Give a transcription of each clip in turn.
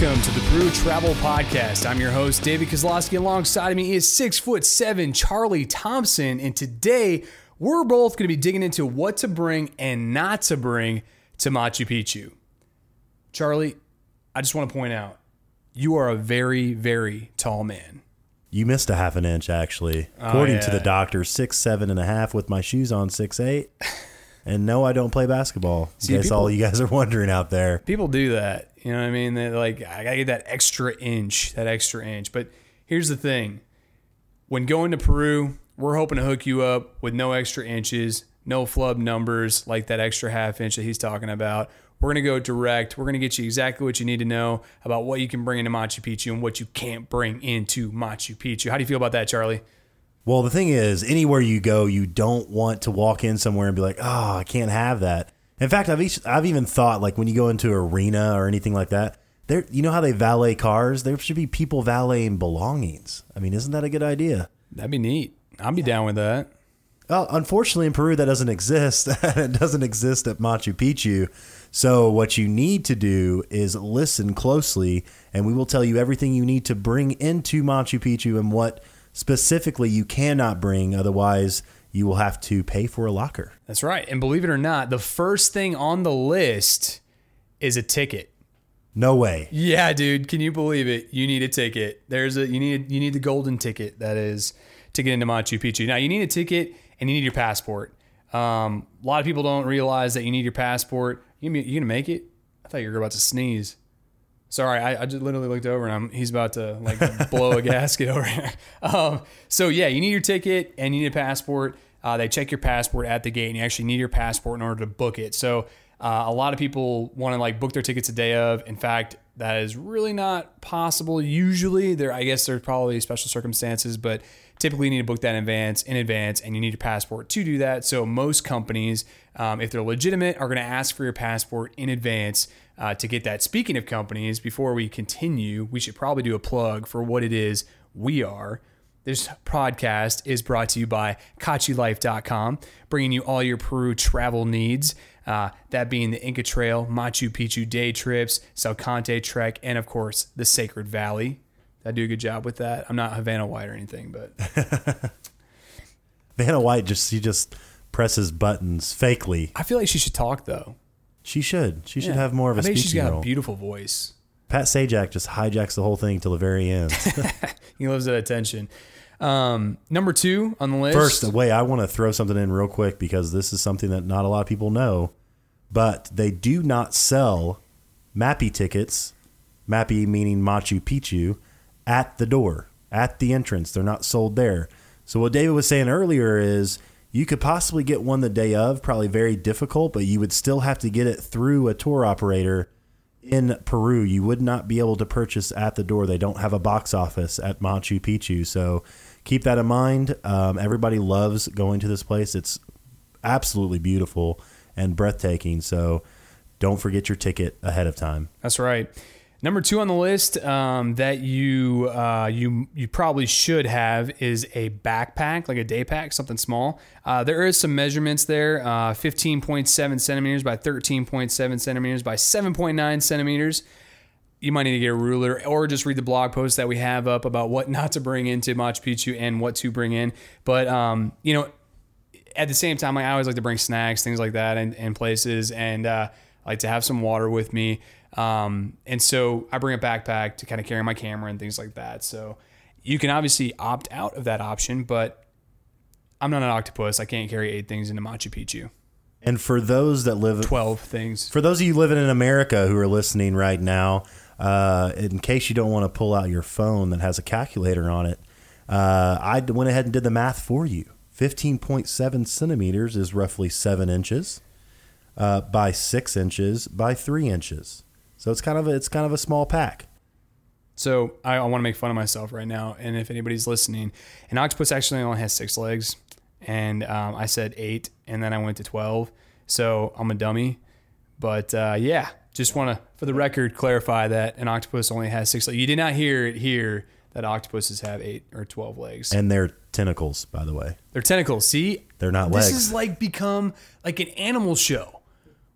welcome to the Brew Travel Podcast. I'm your host, David Kozlowski. Alongside of me is six foot seven Charlie Thompson, and today we're both going to be digging into what to bring and not to bring to Machu Picchu. Charlie, I just want to point out you are a very, very tall man. You missed a half an inch, actually. Oh, According to Oh, yeah. the doctor, six seven and a half with my shoes on, six eight. And no, I don't play basketball. See, people- all you guys are wondering out there. People do that. You know what I mean? They like I gotta get that extra inch, that extra inch. But here's the thing: when going to Peru, we're hoping to hook you up with no extra inches, no flub numbers like that extra half inch that he's talking about. We're gonna go direct. We're gonna get you exactly what you need to know about what you can bring into Machu Picchu and what you can't bring into Machu Picchu. How do you feel about that, Charlie? Well, the thing is, anywhere you go, you don't want to walk in somewhere and be like, "Oh, I can't have that." In fact, I've each, I've even thought like when you go into an arena or anything like that, there you know how they valet cars? There should be people valeting belongings. I mean, isn't that a good idea? That'd be neat. I'd be down with that. Well, unfortunately, in Peru, that doesn't exist. it doesn't exist at Machu Picchu. So, what you need to do is listen closely, and we will tell you everything you need to bring into Machu Picchu and what specifically you cannot bring. Otherwise, you will have to pay for a locker. That's right. And believe it or not, the first thing on the list is a ticket. No way. Yeah, dude, can you believe it? You need a ticket. There's a you need you need the golden ticket that is to get into Machu Picchu. Now you need a ticket and you need your passport. Um, a lot of people don't realize that you need your passport. You you gonna make it? I thought you were about to sneeze. Sorry, I, I just literally looked over and I'm, he's about to like blow a gasket over here. Um, so yeah, you need your ticket and you need a passport. Uh, they check your passport at the gate, and you actually need your passport in order to book it. So uh, a lot of people want to like book their tickets a day of. In fact, that is really not possible. Usually, there I guess there's probably special circumstances, but typically you need to book that in advance, in advance, and you need your passport to do that. So most companies, um, if they're legitimate, are going to ask for your passport in advance uh, to get that. Speaking of companies, before we continue, we should probably do a plug for what it is we are. This podcast is brought to you by KachiLife.com, bringing you all your Peru travel needs. Uh, that being the Inca Trail, Machu Picchu day trips, Salkantay Trek, and of course the Sacred Valley. I do a good job with that? I'm not Havana White or anything, but Vanna White just she just presses buttons fakely. I feel like she should talk though. She should. She should have more of a I think she's speaking got role. a beautiful voice. Pat Sajak just hijacks the whole thing till the very end. He loves that attention. Um, number two on the list. First, wait, I want to throw something in real quick because this is something that not a lot of people know, but they do not sell Mappy tickets, Mappy meaning Machu Picchu, at the door, at the entrance. They're not sold there. So what David was saying earlier is you could possibly get one the day of, probably very difficult, but you would still have to get it through a tour operator in Peru. You would not be able to purchase at the door. They don't have a box office at Machu Picchu. So keep that in mind. Um, everybody loves going to this place. It's absolutely beautiful and breathtaking. So don't forget your ticket ahead of time. That's right. Number two on the list um, that you uh, you you probably should have is a backpack, like a day pack, something small. Uh, there is some measurements there: uh, 15.7 centimeters by 13.7 centimeters by 7.9 centimeters. You might need to get a ruler or just read the blog post that we have up about what not to bring into Machu Picchu and what to bring in. But um, you know, at the same time, I always like to bring snacks, things like that, and, and places, and uh, like to have some water with me. Um, and so I bring a backpack to kind of carry my camera and things like that. So you can obviously opt out of that option, but I'm not an octopus. I can't carry eight things into Machu Picchu. And for those that live, 12 things. for those of you living in America who are listening right now, uh, in case you don't want to pull out your phone that has a calculator on it, uh, I went ahead and did the math for you. 15.7 centimeters is roughly seven inches uh, by six inches by three inches. So it's kind of a, it's kind of a small pack. So I, I want to make fun of myself right now. And if anybody's listening, an octopus actually only has six legs. And um, I said eight, and then I went to 12. So I'm a dummy. But uh, yeah, just want to, for the record, clarify that an octopus only has six legs. You did not hear it here that octopuses have eight or 12 legs. And they're tentacles, by the way. They're tentacles. See? They're not This legs. This is like become like an animal show.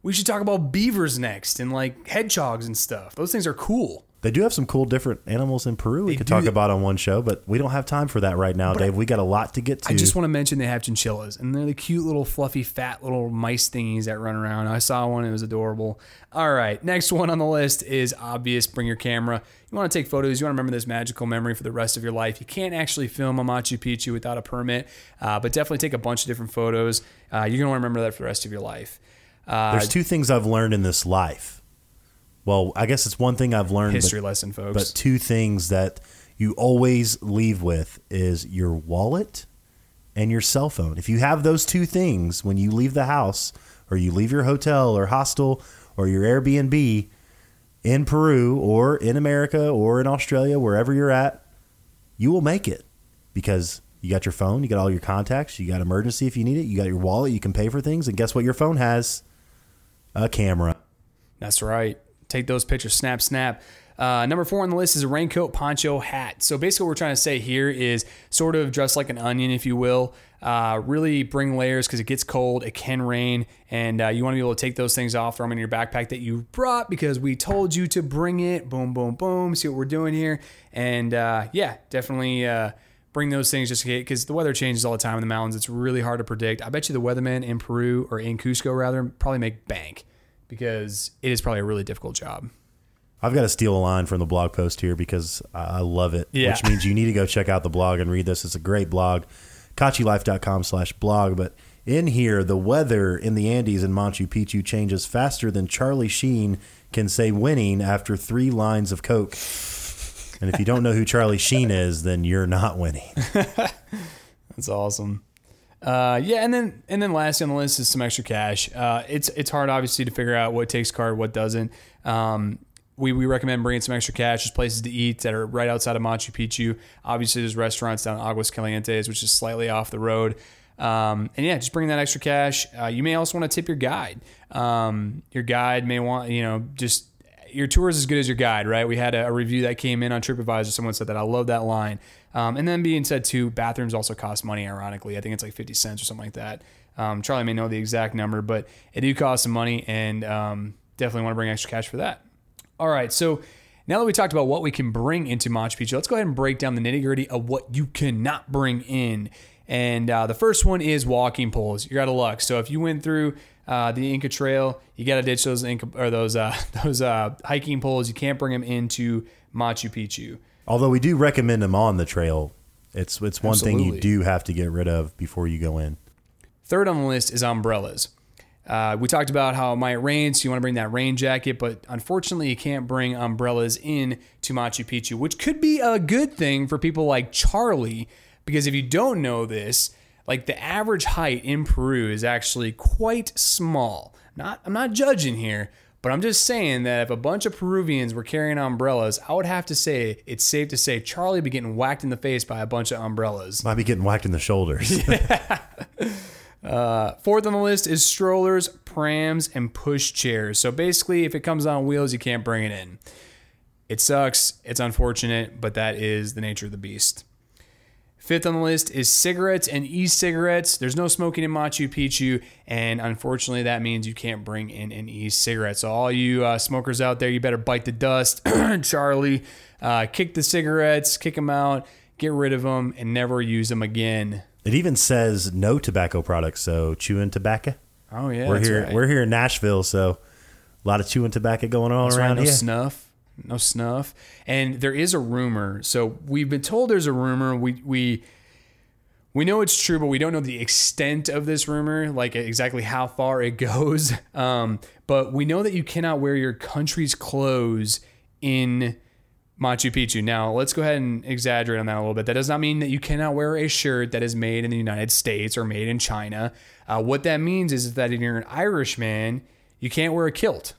We should talk about beavers next and like hedgehogs and stuff. Those things are cool. They do have some cool different animals in Peru we They could do. talk about on one show, but we don't have time for that right now, Dave. We got a lot to get to. I just want to mention they have chinchillas, and they're the cute little fluffy, fat little mice thingies that run around. I saw one; it was adorable. All right, next one on the list is obvious. Bring your camera. You want to take photos. You want to remember this magical memory for the rest of your life. You can't actually film a Machu Picchu without a permit, uh, but definitely take a bunch of different photos. Uh, you're gonna want to remember that for the rest of your life. Uh, There's two things I've learned in this life. Well, I guess it's one thing I've learned, but- history lesson, folks. but two things that you always leave with is your wallet and your cell phone. If you have those two things when you leave the house or you leave your hotel or hostel or your Airbnb in Peru or in America or in Australia, wherever you're at, you will make it because you got your phone, you got all your contacts, you got emergency if you need it, you got your wallet, you can pay for things, and guess what your phone has? A camera. That's right. Take those pictures. Snap, snap. Uh, number four on the list is a raincoat, poncho, hat. So basically, what we're trying to say here is sort of dress like an onion, if you will. Uh, really bring layers because it gets cold, it can rain, and uh, you want to be able to take those things off, throw them in your backpack that you brought because we told you to bring it. Boom, boom, boom. See what we're doing here, and uh, yeah, definitely uh, bring those things just because the weather changes all the time in the mountains. It's really hard to predict. I bet you the weathermen in Peru or in Cusco rather probably make bank because it is probably a really difficult job. I've got to steal a line from the blog post here because I love it. Yeah. Which means you need to go check out the blog and read this. It's a great blog, kachilife.com slash blog. But in here, the weather in the Andes in Machu Picchu changes faster than Charlie Sheen can say winning after three lines of Coke. And if you don't know who Charlie Sheen is, then you're not winning. That's awesome. Uh, yeah, and then and then lastly on the list is some extra cash. Uh, it's it's hard obviously to figure out what takes card, what doesn't. Um, we, we recommend bringing some extra cash. There's places to eat that are right outside of Machu Picchu. Obviously, there's restaurants down in Aguas Calientes, which is slightly off the road. Um, and yeah, just bring that extra cash. Uh, you may also want to tip your guide. Um, your guide may want, you know, just your tour is as good as your guide, right? We had a, a review that came in on TripAdvisor. Someone said that. I love that line. Um, and then being said too, bathrooms also cost money. Ironically, I think it's like fifty cents or something like that. Um, Charlie may know the exact number, but it do cost some money, and um, definitely want to bring extra cash for that. All right, so now that we talked about what we can bring into Machu Picchu, let's go ahead and break down the nitty gritty of what you cannot bring in. And uh, the first one is walking poles. You're out of luck. So if you went through uh, the Inca Trail, you got to ditch those Inca or those uh, those uh, hiking poles. You can't bring them into Machu Picchu. Although we do recommend them on the trail. It's, it's one thing you do have to get rid of before you go in. Third on the list is umbrellas. Uh, we talked about how it might rain, so you want to bring that rain jacket, but unfortunately, you can't bring umbrellas in to Machu Picchu, which could be a good thing for people like Charlie, because if you don't know this, like the average height in Peru is actually quite small. Not, I'm not judging here, but I'm just saying that if a bunch of Peruvians were carrying umbrellas, I would have to say it's safe to say Charlie be getting whacked in the face by a bunch of umbrellas. Might be getting whacked in the shoulders. Uh, fourth on the list is strollers, prams, and push chairs. So basically, if it comes on wheels, you can't bring it in. It sucks. It's unfortunate, but that is the nature of the beast. Fifth on the list is cigarettes and e cigarettes. There's no smoking in Machu Picchu, and unfortunately, that means you can't bring in an e cigarette. So, all you uh, smokers out there, you better bite the dust. Charlie, uh, kick the cigarettes, kick them out, get rid of them, and never use them again. It even says no tobacco products, so chewing tobacco. Oh, yeah. we're here. right. We're here in Nashville, so a lot of chewing tobacco going on That's right, around no here. snuff. No snuff. And there is a rumor. So we've been told there's a rumor. We we we know it's true, but we don't know the extent of this rumor, like exactly how far it goes. Um, but we know that you cannot wear your country's clothes in Machu Picchu. Now, let's go ahead and exaggerate on that a little bit. That does not mean that you cannot wear a shirt that is made in the United States or made in China. Uh, what that means is that if you're an Irishman, you can't wear a kilt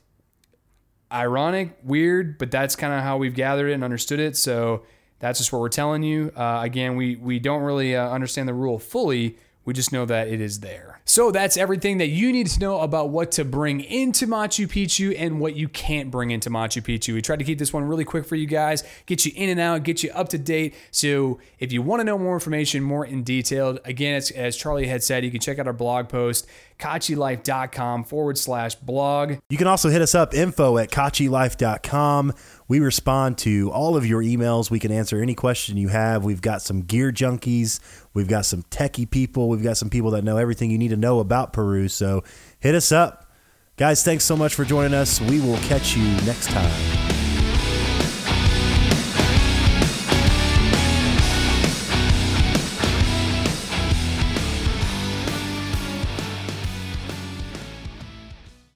ironic, weird, but that's kind of how we've gathered it and understood it. So that's just what we're telling you. Uh, again, we we don't really uh, understand the rule fully. We just know that it is there. So that's everything that you need to know about what to bring into Machu Picchu and what you can't bring into Machu Picchu. We tried to keep this one really quick for you guys, get you in and out, get you up to date. So if you want to know more information, more in detail, again, as, as Charlie had said, you can check out our blog post, kachilife.com forward slash blog. You can also hit us up info at kachilife.com. We respond to all of your emails. We can answer any question you have. We've got some gear junkies. We've got some techie people. We've got some people that know everything you need to know about Peru. So hit us up. Guys, thanks so much for joining us. We will catch you next time.